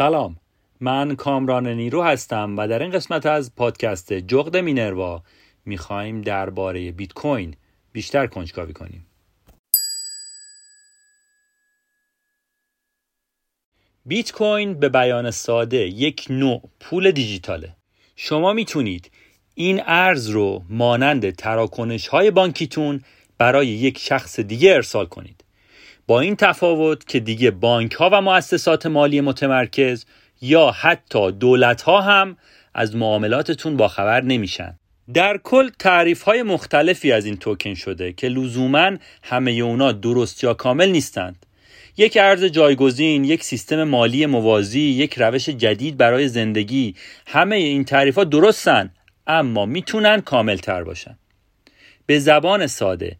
سلام. من کامران نیرو هستم و در این قسمت از پادکست جغد مینروا می‌خوایم درباره بیت کوین بیشتر کنجکاوی کنیم. بیت کوین به بیان ساده یک نوع پول دیجیتاله. شما می‌تونید این ارز رو مانند تراکنش های بانکیتون برای یک شخص دیگه ارسال کنید. با این تفاوت که دیگه بانک ها و مؤسسات مالی متمرکز یا حتی دولت ها هم از معاملاتتون با خبر نمیشن. در کل تعریف های مختلفی از این توکن شده که لزوما همه اونا درست یا کامل نیستند. یک ارز جایگزین، یک سیستم مالی موازی، یک روش جدید برای زندگی همه این تعریف ها درستن اما می‌تونن کامل تر باشن. به زبان ساده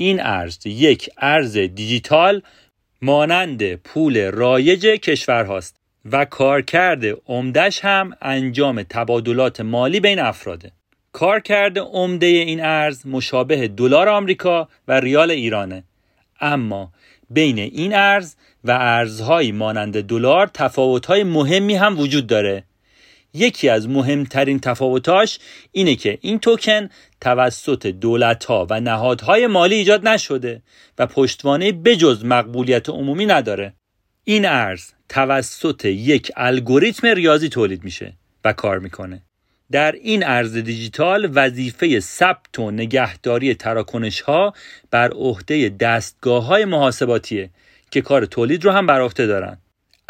این ارز یک ارز دیجیتال مانند پول رایج کشور هاست و کارکرد عمدش هم انجام تبادلات مالی بین افراده. کارکرد عمده این ارز مشابه دلار آمریکا و ریال ایرانه. اما بین این ارز و ارزهایی مانند دلار تفاوت‌های مهمی هم وجود داره. یکی از مهمترین تفاوتاش اینه که این توکن توسط دولت ها و نهادهای مالی ایجاد نشده و پشتوانه بجز مقبولیت عمومی نداره. این ارز توسط یک الگوریتم ریاضی تولید میشه و کار می‌کنه. در این ارز دیجیتال وظیفه ثبت و نگهداری تراکنش ها بر عهده دستگاه های محاسباتیه که کار تولید رو هم بر عهده دارن.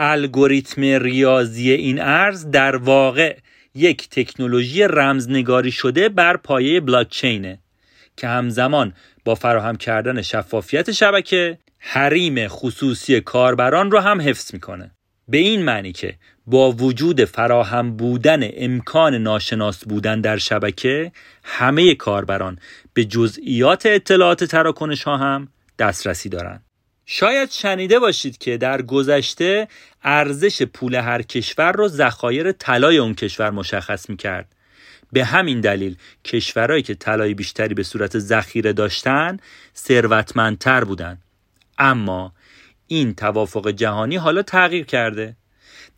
الگوریتم ریاضی این ارز در واقع یک تکنولوژی رمزنگاری شده بر پایه بلاکچینه که همزمان با فراهم کردن شفافیت شبکه حریم خصوصی کاربران رو هم حفظ می‌کنه به این معنی که با وجود فراهم بودن امکان ناشناس بودن در شبکه همه کاربران به جزئیات اطلاعات تراکنش ها هم دسترسی دارند. شاید شنیده باشید که در گذشته ارزش پول هر کشور رو ذخایر طلای اون کشور مشخص می‌کرد. به همین دلیل کشورهایی که طلای بیشتری به صورت ذخیره داشتن ثروتمندتر بودند اما این توافق جهانی حالا تغییر کرده.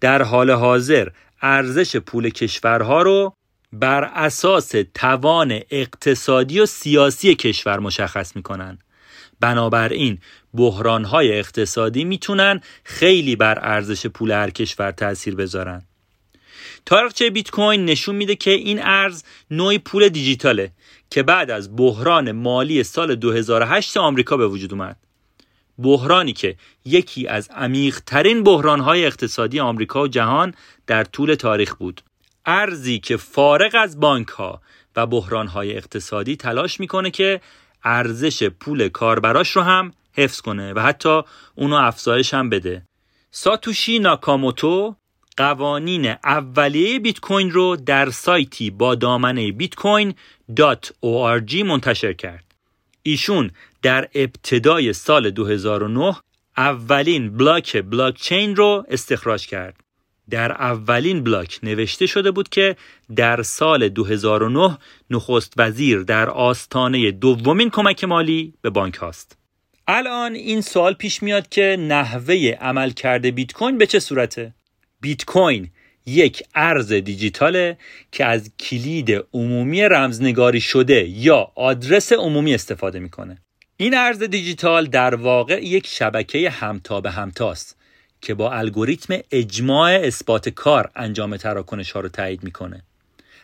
در حال حاضر ارزش پول کشورها رو بر اساس توان اقتصادی و سیاسی کشور مشخص می‌کنن. بنابراین بحرانهای اقتصادی می‌تونن خیلی بر ارزش پول هر کشور تاثیر بذارن. تاریخچه بیت کوین نشون میده که این ارز نوعی پول دیجیتاله که بعد از بحران مالی سال 2008 آمریکا به وجود اومد. بحرانی که یکی از عمیقترین بحرانهای اقتصادی آمریکا و جهان در طول تاریخ بود. ارزی که فارغ از بانک ها و بحرانهای اقتصادی تلاش می‌کنه که ارزش پول کاربراش رو هم حفظ کنه و حتی اونو افزایش هم بده. ساتوشی ناکاموتو قوانین اولیه بیت کوین رو در سایتی با دامنه بیت کوین منتشر کرد. ایشون در ابتدای سال 2009 اولین بلاک بلاکچین رو استخراج کرد. در اولین بلاک نوشته شده بود که در سال 2009 نخست وزیر در آستانه دومین کمک مالی به بانک هاست. الان این سوال پیش میاد که نحوه عمل کرده بیت کوین به چه صورته؟ بیت کوین یک ارز دیجیتاله که از کلید عمومی رمزنگاری شده یا آدرس عمومی استفاده می‌کنه. این ارز دیجیتال در واقع یک شبکه همتا به همتاست که با الگوریتم اجماع اثبات کار انجام تراکنش ها رو تایید می‌کنه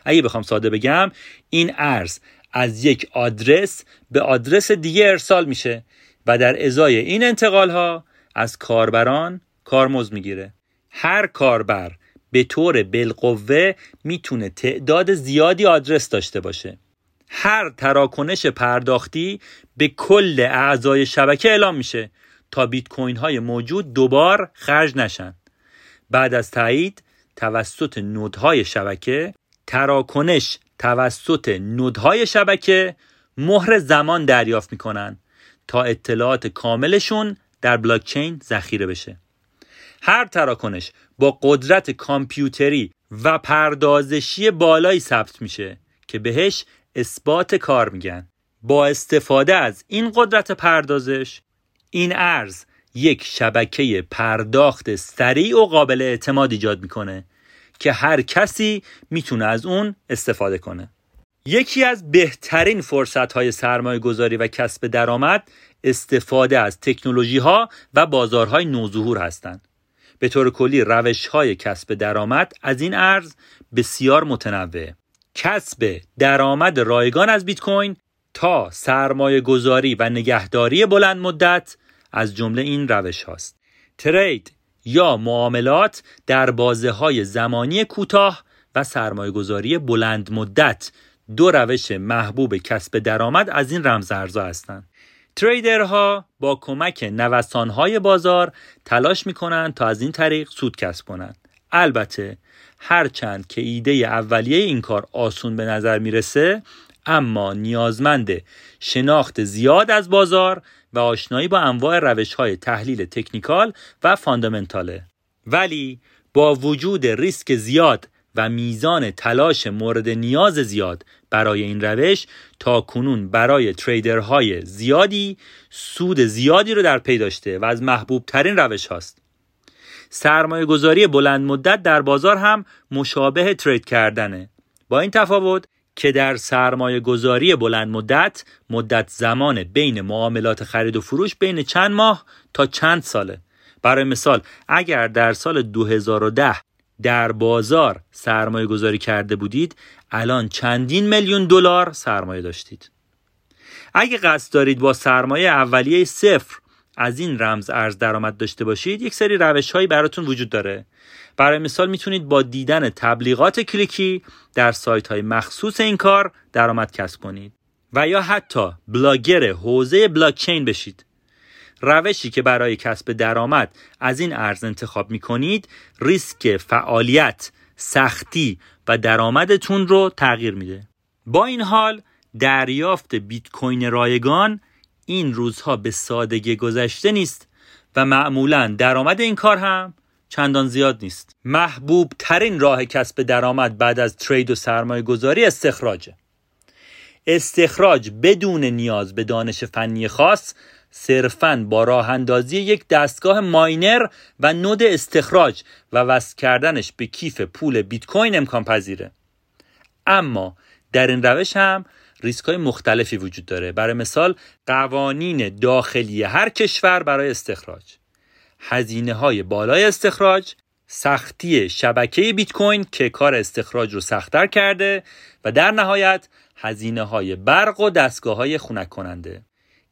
اگه بخوام ساده بگم این ارز از یک آدرس به آدرس دیگه ارسال میشه و در ازای این انتقال ها از کاربران کارمزد می‌گیره. هر کاربر به طور بالقوه می‌تونه تعداد زیادی آدرس داشته باشه. هر تراکنش پرداختی به کل اعضای شبکه اعلام میشه تا بیت کوین های موجود دوبار خرج نشن. بعد از تایید توسط نودهای شبکه تراکنش توسط نودهای شبکه مهر زمان دریافت می‌کنن. تا اطلاعات کاملشون در بلاکچین ذخیره بشه. هر تراکنش با قدرت کامپیوتری و پردازشی بالایی ثبت میشه که بهش اثبات کار میگن. با استفاده از این قدرت پردازش این ارز یک شبکه پرداخت سریع و قابل اعتماد ایجاد می‌کنه که هر کسی می‌تونه از اون استفاده کنه. یکی از بهترین فرصت های سرمایه گذاری و کسب درآمد استفاده از تکنولوژی ها و بازارهای نوظهور هستند. به طور کلی روش های کسب درآمد از این ارز بسیار متنوع. کسب درآمد رایگان از بیت کوین تا سرمایه گذاری و نگهداری بلند مدت از جمله این روش هاست. ترید یا معاملات در بازه های زمانی کوتاه و سرمایه گذاری بلند مدت دو روش محبوب کسب درآمد از این رمزارزها هستند. تریدرها با کمک نوسانهای بازار تلاش می‌کنند تا از این طریق سود کسب کنند. البته هرچند که ایده اولیه این کار آسون به نظر می‌رسه اما نیازمند شناخت زیاد از بازار و آشنایی با انواع روش های تحلیل تکنیکال و فاندامنتاله ولی با وجود ریسک زیاد و میزان تلاش مورد نیاز زیاد برای این روش تا کنون برای تریدرهای زیادی سود زیادی رو در پی داشته و از محبوب ترین روش هاست. سرمایه گذاری بلند مدت در بازار هم مشابه ترید کردنه. با این تفاوت که در سرمایه گذاری بلند مدت مدت زمان بین معاملات خرید و فروش بین چند ماه تا چند ساله. برای مثال اگر در سال 2010 در بازار سرمایه گذاری کرده بودید الان چندین میلیون دلار سرمایه داشتید. اگه قصد دارید با سرمایه اولیه صفر از این رمز ارز درآمد داشته باشید یک سری روش هایی براتون وجود داره. برای مثال می‌تونید با دیدن تبلیغات کلیکی در سایت های مخصوص این کار درآمد کسب کنید. و یا حتی بلاگر حوزه بلاکچین بشید. روشی که برای کسب درآمد از این ارز انتخاب می کنید ریسک فعالیت، سختی و درآمدتون رو تغییر میده. با این حال دریافت بیت کوین رایگان این روزها به سادگی گذشته نیست و معمولا درآمد این کار هم چندان زیاد نیست. محبوب ترین راه کسب درآمد بعد از ترید و سرمایه گذاری استخراجه. استخراج بدون نیاز به دانش فنی خاص صرفا با راه اندازی یک دستگاه ماینر و نود استخراج و وصل کردنش به کیف پول بیت کوین امکان پذیره. اما در این روش هم ریسک های مختلفی وجود داره. برای مثال قوانین داخلی هر کشور برای استخراج. هزینه های بالای استخراج سختی شبکه بیت کوین که کار استخراج رو سختتر کرده و در نهایت هزینه های برق و دستگاه های خونک کننده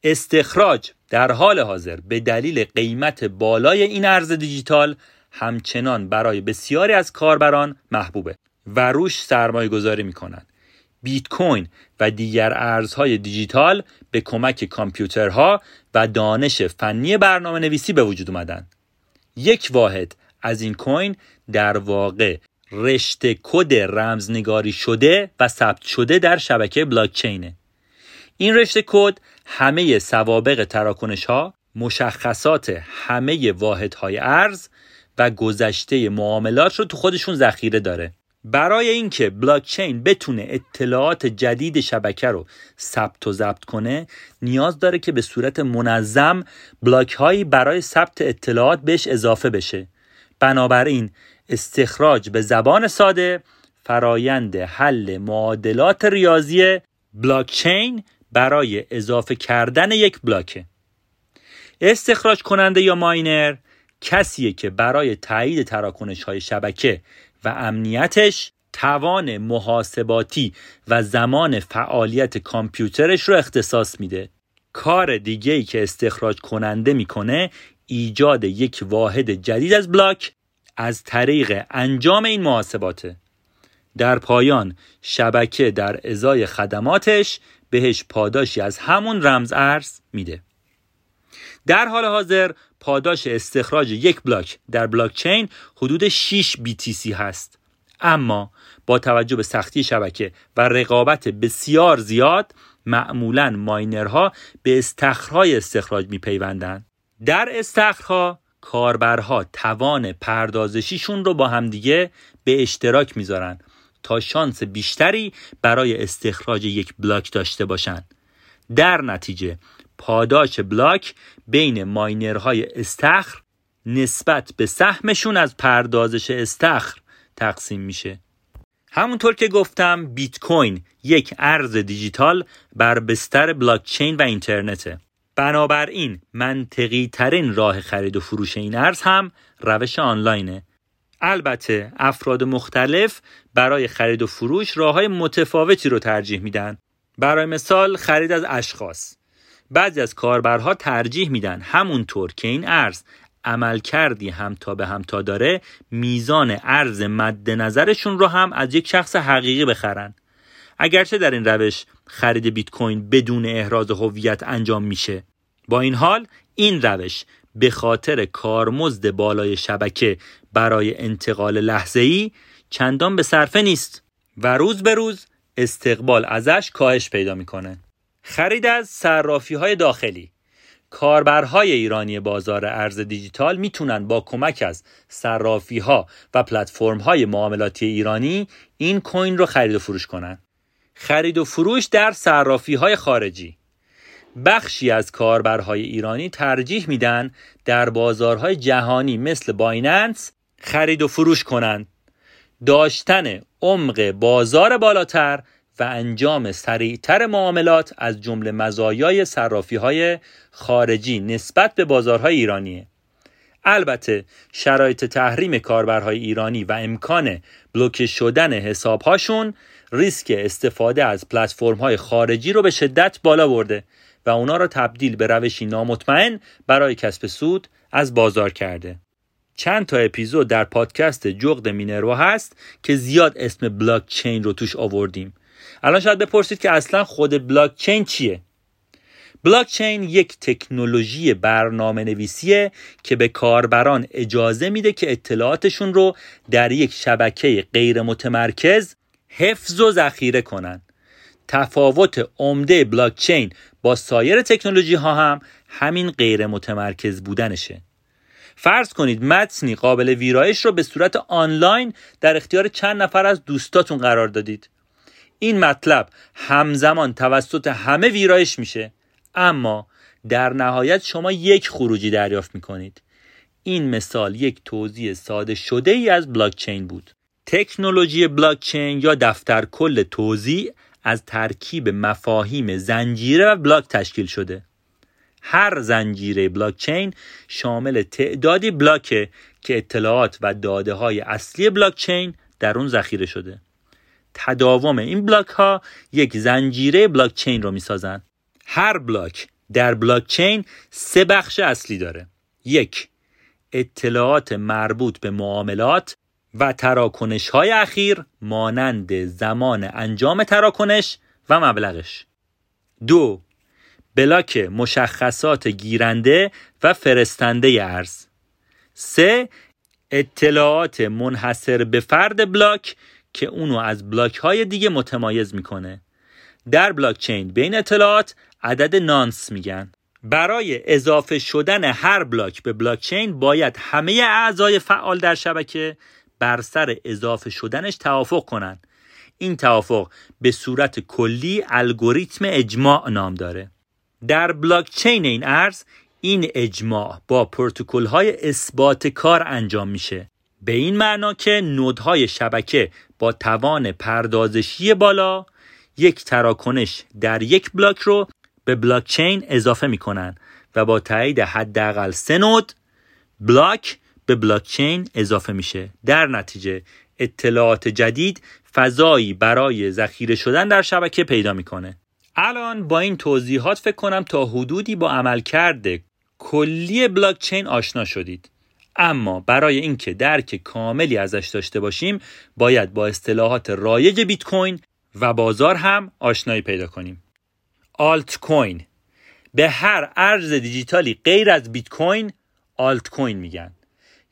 استخراج در حال حاضر به دلیل قیمت بالای این ارز دیجیتال همچنان برای بسیاری از کاربران محبوبه و روش سرمایه گذاری می کنند. بیت کوین و دیگر ارزهای دیجیتال به کمک کامپیوترها و دانش فنی برنامه نویسی به وجود اومدن. یک واحد از این کوین در واقع رشته کد رمزنگاری شده و ثبت شده در شبکه بلاکچینه. این رشته کد همه سوابق تراکنش ها مشخصات همه واحد های ارز و گذشته معاملات رو تو خودشون ذخیره داره. برای اینکه بلاکچین بتونه اطلاعات جدید شبکه رو ثبت و ضبط کنه نیاز داره که به صورت منظم بلاک هایی برای ثبت اطلاعات بهش اضافه بشه. بنابراین استخراج به زبان ساده فرایند حل معادلات ریاضی بلاکچین برای اضافه کردن یک بلاکه. استخراج کننده یا ماینر کسیه که برای تایید تراکنش های شبکه و امنیتش توان محاسباتی و زمان فعالیت کامپیوترش رو اختصاص میده. کار دیگه ای که استخراج کننده می‌کنه ایجاد یک واحد جدید از بلاک از طریق انجام این محاسباته. در پایان شبکه در ازای خدماتش بهش پاداشی از همون رمز ارز میده. در حال حاضر پاداش استخراج یک بلاک در بلاک چین حدود 6 BTC هست. اما با توجه به سختی شبکه و رقابت بسیار زیاد معمولا ماینرها به استخرهای استخراج میپیوندند. در استخرها کاربرها توان پردازشیشون رو با همدیگه به اشتراک می‌ذارن. تا شانس بیشتری برای استخراج یک بلاک داشته باشند. در نتیجه پاداش بلاک بین ماینرهای استخر نسبت به سهمشون از پردازش استخر تقسیم میشه. همونطور که گفتم بیت کوین یک ارز دیجیتال بر بستر بلاکچین و اینترنته. بنابراین منطقی ترین راه خرید و فروش این ارز هم روش آنلاینه. البته افراد مختلف برای خرید و فروش راه های متفاوتی رو ترجیح میدن. برای مثال خرید از اشخاص. بعضی از کاربرها ترجیح میدن همونطور که این ارز عمل کردی همتا به همتا داره میزان ارز مد نظرشون رو هم از یک شخص حقیقی بخرن. اگرچه در این روش خرید بیت کوین بدون احراز هویت انجام میشه. با این حال این روش به خاطر کارمزد بالای شبکه برای انتقال لحظه ای چندان به صرفه نیست و روز به روز استقبال ازش کاهش پیدا می‌کنه. خرید از صرافی های داخلی. کاربرهای ایرانی بازار ارز دیجیتال می‌تونن با کمک از صرافی ها و پلتفرم های معاملاتی ایرانی این کوین رو خرید و فروش کنن. خرید و فروش در صرافی های خارجی. بخشی از کاربرهای ایرانی ترجیح میدن در بازارهای جهانی مثل بایننس خرید و فروش کنند داشتن عمق بازار بالاتر و انجام سریعتر معاملات از جمله مزایای صرافی های خارجی نسبت به بازارهای ایرانیه. البته شرایط تحریم کاربرهای ایرانی و امکان بلوکه شدن حسابهاشون ریسک استفاده از پلتفرم های خارجی رو به شدت بالا برده. و اونا را تبدیل به روشی نامطمئن برای کسب سود از بازار کرده. چند تا اپیزود در پادکست جغد مینروا هست که زیاد اسم بلاک چین رو توش آوردیم. الان شاید بپرسید که اصلا خود بلاک چین چیه؟ بلاک چین یک تکنولوژی برنامه نویسیه که به کاربران اجازه میده که اطلاعاتشون رو در یک شبکه غیر متمرکز حفظ و ذخیره کنن. تفاوت عمده بلاک چین با سایر تکنولوژی ها هم همین غیر متمرکز بودنشه. فرض کنید متنی قابل ویرایش رو به صورت آنلاین در اختیار چند نفر از دوستاتون قرار دادید. این مطلب همزمان توسط همه ویرایش میشه اما در نهایت شما یک خروجی دریافت می‌کنید. این مثال یک توضیح ساده شده ای از بلاکچین بود. تکنولوژی بلاکچین یا دفتر کل توضیح از ترکیب مفاهیم زنجیره و بلاک تشکیل شده. هر زنجیره بلاکچین شامل تعدادی بلاکه که اطلاعات و داده های اصلی بلاکچین در اون ذخیره شده. تداوم این بلاک ها یک زنجیره بلاکچین رو می‌سازند هر بلاک در بلاکچین سه بخش اصلی داره. یک اطلاعات مربوط به معاملات. و تراکنش های اخیر مانند زمان انجام تراکنش و مبلغش. دو بلاک مشخصات گیرنده و فرستنده ارز. سه اطلاعات منحصر به فرد بلاک که اونو از بلاک های دیگه متمایز می‌کنه. در بلاک چین به این اطلاعات عدد nonce میگن. برای اضافه شدن هر بلاک به بلاک چین باید همه اعضای فعال در شبکه بر سر اضافه شدنش توافق کنند این توافق به صورت کلی الگوریتم اجماع نام داره. در بلاکچین این ارز این اجماع با پروتکل های اثبات کار انجام میشه. به این معنا که نودهای شبکه با توان پردازشی بالا یک تراکنش در یک بلاک رو به بلاکچین اضافه می‌کنن و با تایید حداقل سه نود بلاک به بلاکچین اضافه میشه. در نتیجه اطلاعات جدید فضایی برای ذخیره شدن در شبکه پیدا می‌کنه. الان با این توضیحات فکر کنم تا حدودی با عملکرد کلی بلاکچین آشنا شدید. اما برای اینکه درک کاملی ازش داشته باشیم باید با اصطلاحات رایج بیت کوین و بازار هم آشنایی پیدا کنیم. آلت کوین به هر ارز دیجیتالی غیر از بیت کوین آلت کوین میگن.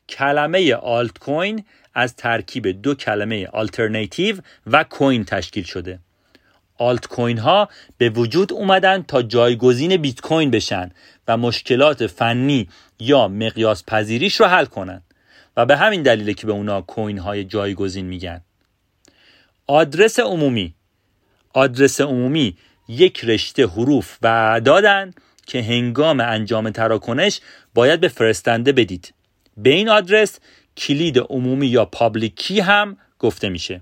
کلمه آلت کوین از ترکیب دو کلمه آلترناتیو و coin تشکیل شده. آلت کوین ها به وجود اومدن تا جایگزین بیت کوین بشن و مشکلات فنی یا مقیاس پذیریش رو حل کنن. و به همین دلیله که به اونا کوین های جایگزین میگن. آدرس عمومی. آدرس عمومی یک رشته حروف و اعدادن که هنگام انجام تراکنش باید به فرستنده بدید. به این آدرس کلید عمومی یا پابلیکی هم گفته میشه.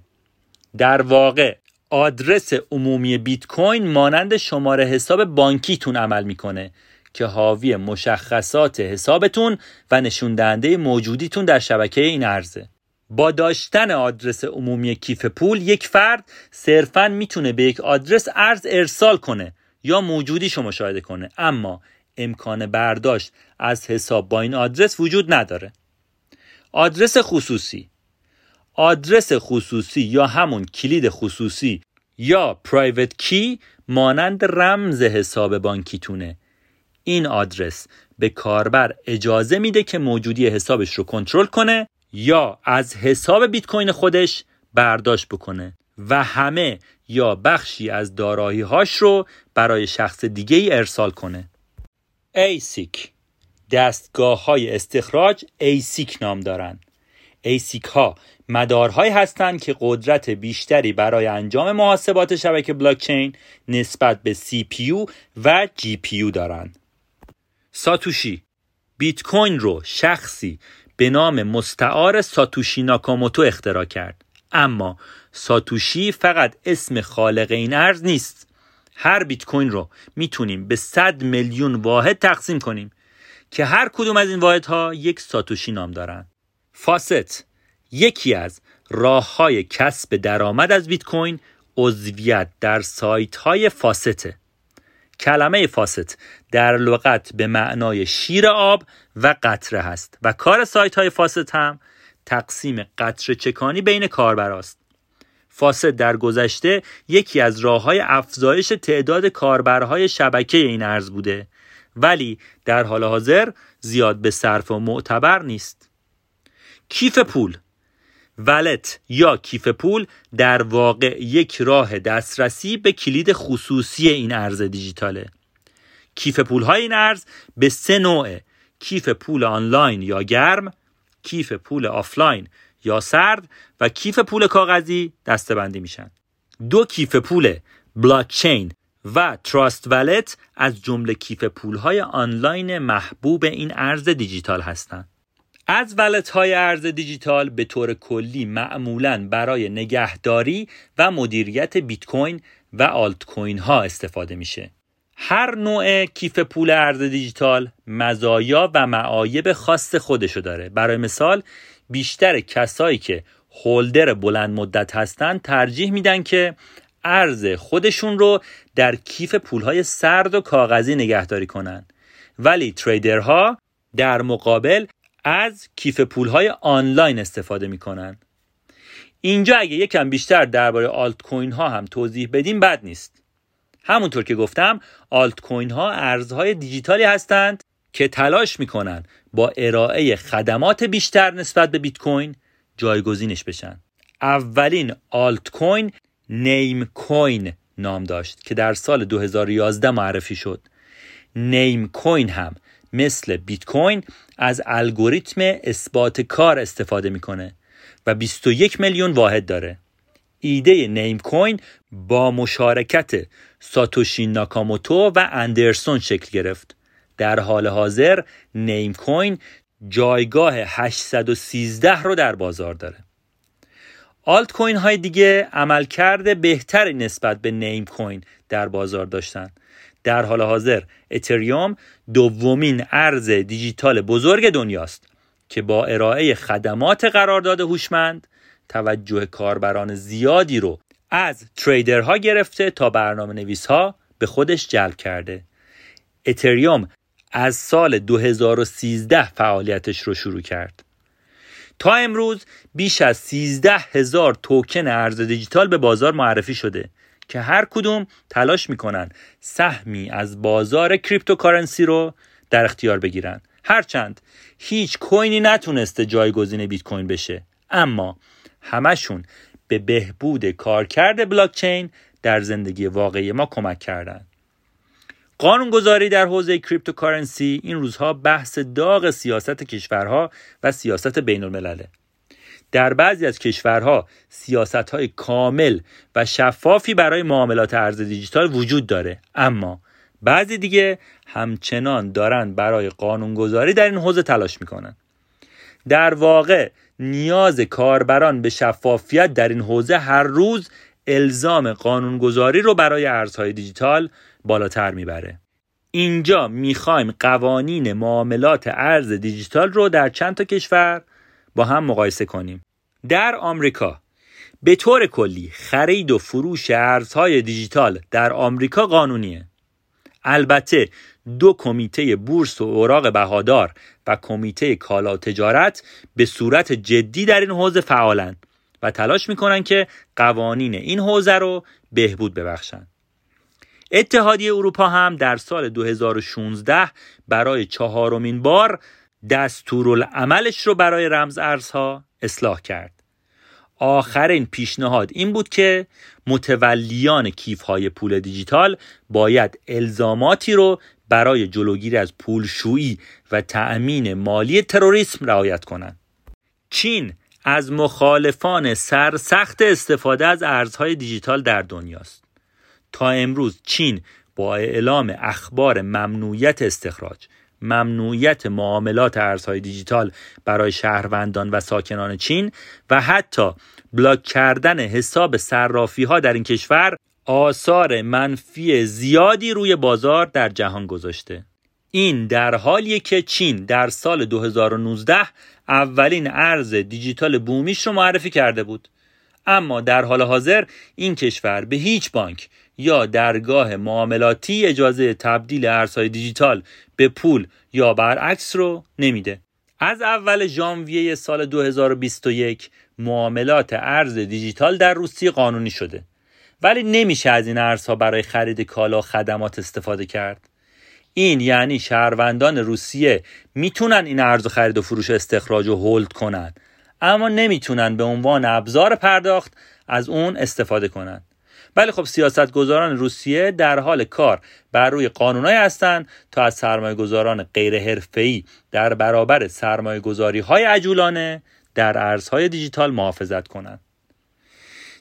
در واقع آدرس عمومی بیت کوین مانند شماره حساب بانکیتون عمل می‌کنه که حاوی مشخصات حسابتون و نشون دهنده موجودیتون در شبکه این ارزه با داشتن آدرس عمومی کیف پول یک فرد صرفا می‌تونه به یک آدرس ارز ارسال کنه یا موجودیشو مشاهده کنه. اما امکان برداشت از حساب با این آدرس وجود نداره. آدرس خصوصی. آدرس خصوصی یا همون کلید خصوصی یا پرایوت کی مانند رمز حساب بانکیتونه. این آدرس به کاربر اجازه میده که موجودی حسابش رو کنترل کنه یا از حساب بیت کوین خودش برداشت بکنه و همه یا بخشی از دارایی هاش رو برای شخص دیگه ای ارسال کنه. ASIC دستگاه های استخراج ASIC نام دارن ASIC ها مدارهایی هستند که قدرت بیشتری برای انجام محاسبات شبکه بلاکچین نسبت به CPU و GPU دارند. ساتوشی. بیت کوین رو شخصی به نام مستعار ساتوشی ناکاموتو اختراع کرد. اما ساتوشی فقط اسم خالق این ارز نیست. هر بیت کوین رو می‌تونیم به 100 میلیون واحد تقسیم کنیم که هر کدوم از این واحدها یک ساتوشی نام دارند فاست یکی از راه های کسب درآمد از بیت کوین عضویت در سایت های فاسته کلمه فاست در لغت به معنای شیر آب و قطره هست و کار سایت های فاست هم تقسیم قطره چکانی بین کاربراست. فاسد در گذشته یکی از راه های افزایش تعداد کاربرهای شبکه این ارز بوده. ولی در حال حاضر زیاد به صرف و معتبر نیست. کیف پول. ولت یا کیف پول در واقع یک راه دسترسی به کلید خصوصی این ارز دیجیتاله. کیف پول های این ارز به سه نوع کیف پول آنلاین یا گرم کیف پول آفلاین یا سرد و کیف پول کاغذی دسته‌بندی میشن دو کیف پول بلاکچین و Trust Wallet از جمله کیف پول های آنلاین محبوب این ارز دیجیتال هستند از wallet های ارز دیجیتال به طور کلی معمولا برای نگهداری و مدیریت بیت کوین و آلت کوین ها استفاده میشه. هر نوع کیف پول ارز دیجیتال مزایا و معایب خاص خودشو داره. برای مثال بیشتر کسایی که هولدر بلند مدت هستن ترجیح میدن که ارز خودشون رو در کیف پولهای سرد و کاغذی نگهداری کنن. ولی تریدرها در مقابل از کیف های آنلاین استفاده می‌کنن. اینجا اگه یکم بیشتر درباره آلت کوین ها هم توضیح بدیم بد نیست. همونطور که گفتم آلت کوین ها ارزهای دیجیتالی هستند که تلاش می‌کنن با ارائه خدمات بیشتر نسبت به بیت کوین جایگزینش بشن. اولین آلت کوین نیم کوین نام داشت که در سال 2011 معرفی شد. نیم کوین هم مثل بیت کوین از الگوریتم اثبات کار استفاده می‌کنه و 21 میلیون واحد داره. ایده نیم کوین با مشارکت ساتوشی ناکاموتو و اندرسون شکل گرفت. در حال حاضر نیم کوین جایگاه 813 رو در بازار داره. آلت کوین های دیگه عملکرد بهتری نسبت به نیم کوین در بازار داشتن. در حال حاضر اتریوم دومین ارز دیجیتال بزرگ دنیاست که با ارائه خدمات قرارداد هوشمند توجه کاربران زیادی رو از trader ها گرفته تا برنامه نویس ها به خودش جلب کرده. اتریوم از سال 2013 فعالیتش رو شروع کرد. تا امروز بیش از 13 هزار توکن ارز دیجیتال به بازار معرفی شده که هر کدوم تلاش می‌کنن سهمی از بازار cryptocurrency رو در اختیار بگیرن. هرچند هیچ کوینی نتونسته جایگزین بیت کوین بشه اما همشون به بهبود کارکرد بلاکچین در زندگی واقعی ما کمک کردن. قانونگذاری در حوزه cryptocurrency این روزها بحث داغ سیاست کشورها و سیاست بین الملله در بعضی از کشورها سیاست های کامل و شفافی برای معاملات ارز دیجیتال وجود داره. اما بعضی دیگه همچنان دارن برای قانونگذاری در این حوزه تلاش می‌کنن. در واقع نیاز کاربران به شفافیت در این حوزه هر روز الزام قانونگذاری رو برای ارزهای دیجیتال بالاتر می‌بره. اینجا می‌خوایم قوانین معاملات ارز دیجیتال رو در چند تا کشور با هم مقایسه کنیم. در آمریکا به طور کلی خرید و فروش ارزهای دیجیتال در آمریکا قانونیه. البته دو کمیته بورس و اوراق بهادار و کمیته کالا تجارت به صورت جدی در این حوزه فعالند و تلاش می‌کنن که قوانین این حوزه رو بهبود ببخشند. اتحادیه اروپا هم در سال 2016 برای چهارمین بار دستورالعملش رو برای رمز ارزها اصلاح کرد. آخرین پیشنهاد این بود که متولیان کیف های پول دیجیتال باید الزاماتی رو برای جلوگیری از پولشویی و تأمین مالی تروریسم رعایت کنند. چین از مخالفان سرسخت استفاده از ارزهای دیجیتال در دنیاست. تا امروز چین با اعلام اخبار ممنوعیت استخراج ممنوعیت معاملات ارزهای دیجیتال برای شهروندان و ساکنان چین و حتی بلاک کردن حساب صرافی ها در این کشور آثار منفی زیادی روی بازار در جهان گذاشته. این در حالیه که چین در سال 2019 اولین ارز دیجیتال بومیش رو معرفی کرده بود. اما در حال حاضر این کشور به هیچ بانک یا درگاه معاملاتی اجازه تبدیل ارزهای دیجیتال به پول یا برعکس رو نمیده. از اول ژانویه سال 2021 معاملات ارز دیجیتال در روسیه قانونی شده. ولی نمیشه از این ارزها برای خرید کالا و خدمات استفاده کرد. این یعنی شهروندان روسیه می‌تونن این ارز خرید و فروش استخراج و هولد کنن. اما نمی‌تونن به عنوان ابزار پرداخت از اون استفاده کنن ولی خب سیاستگزاران روسیه در حال کار بر روی قانونهایی هستند تا از سرمایه گذاران غیر در برابر سرمایه گذاری های عجولانه در ارزهای دیجیتال محافظت کنند.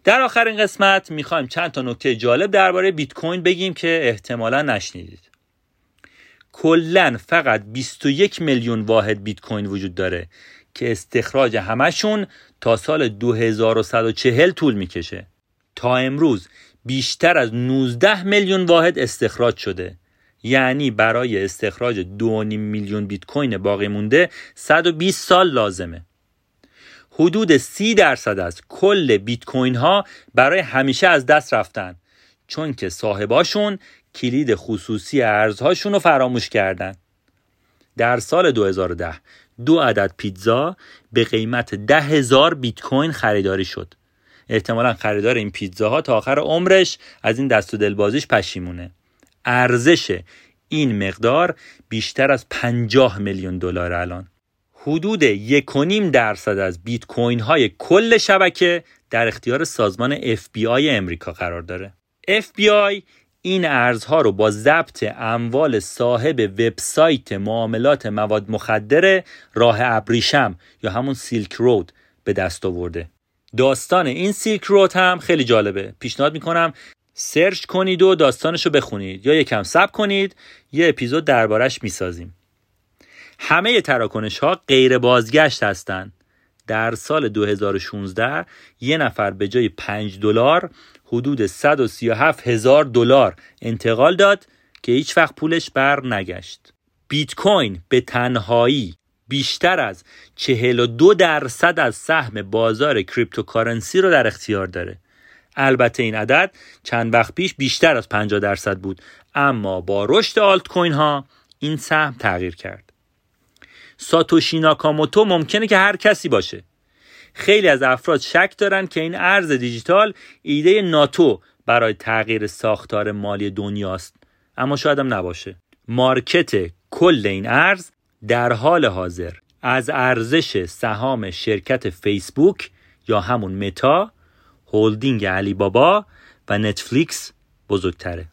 در آخرین قسمت می‌خوایم چند تا نکته جالب درباره بیت کوین بگیم که احتمالا نشنیدید. کلا فقط 21 میلیون واحد بیت کوین وجود داره که استخراج همشون تا سال 2140 طول می‌کشه. تا امروز بیشتر از 19 میلیون واحد استخراج شده. یعنی برای استخراج 2.5 میلیون بیت کوین باقی مونده 120 سال لازمه. حدود 30 درصد از کل بیت کوین ها برای همیشه از دست رفتن چون که صاحباشون کلید خصوصی ارزهاشون رو فراموش کردن. در سال 2010 دو عدد پیتزا به قیمت ده هزار بیت کوین خریداری شد. احتمالا خریدار این پیتزاها تا آخر عمرش از این دست و دلبازیش پشیمونه. ارزش این مقدار بیشتر از 50 میلیون دلار الان. حدود یکونیم درصد از بیت کوین های کل شبکه در اختیار سازمان FBI امریکا قرار داره. FBI این ارزها رو با ضبط اموال صاحب وبسایت معاملات مواد مخدر راه ابریشم یا همون سیلک رود به دست آورده. داستان این سیلک رود هم خیلی جالبه. پیشنهاد می‌کنم سرچ کنید و داستانش رو بخونید یا یکم سب کنید یه اپیزود دربارش می‌سازیم. همه تراکنش ها غیر بازگشت هستند در سال 2016 یه نفر به جای 5 دلار حدود 137 هزار دلار انتقال داد که هیچ وقت پولش بر نگشت. بیت کوین به تنهایی بیشتر از 42 درصد از سهم بازار cryptocurrency رو در اختیار داره. البته این عدد چند وقت پیش بیشتر از 50 درصد بود اما با رشد آلت کوین ها این سهم تغییر کرد. ساتوشی ناکاموتو ممکنه که هر کسی باشه. خیلی از افراد شک دارن که این ارز دیجیتال ایده ناتو برای تغییر ساختار مالی دنیاست. اما شاید هم نباشه. مارکت کل این ارز در حال حاضر از ارزش سهام شرکت فیسبوک یا همون متا هولدینگ علی بابا و نتفلیکس بزرگتره.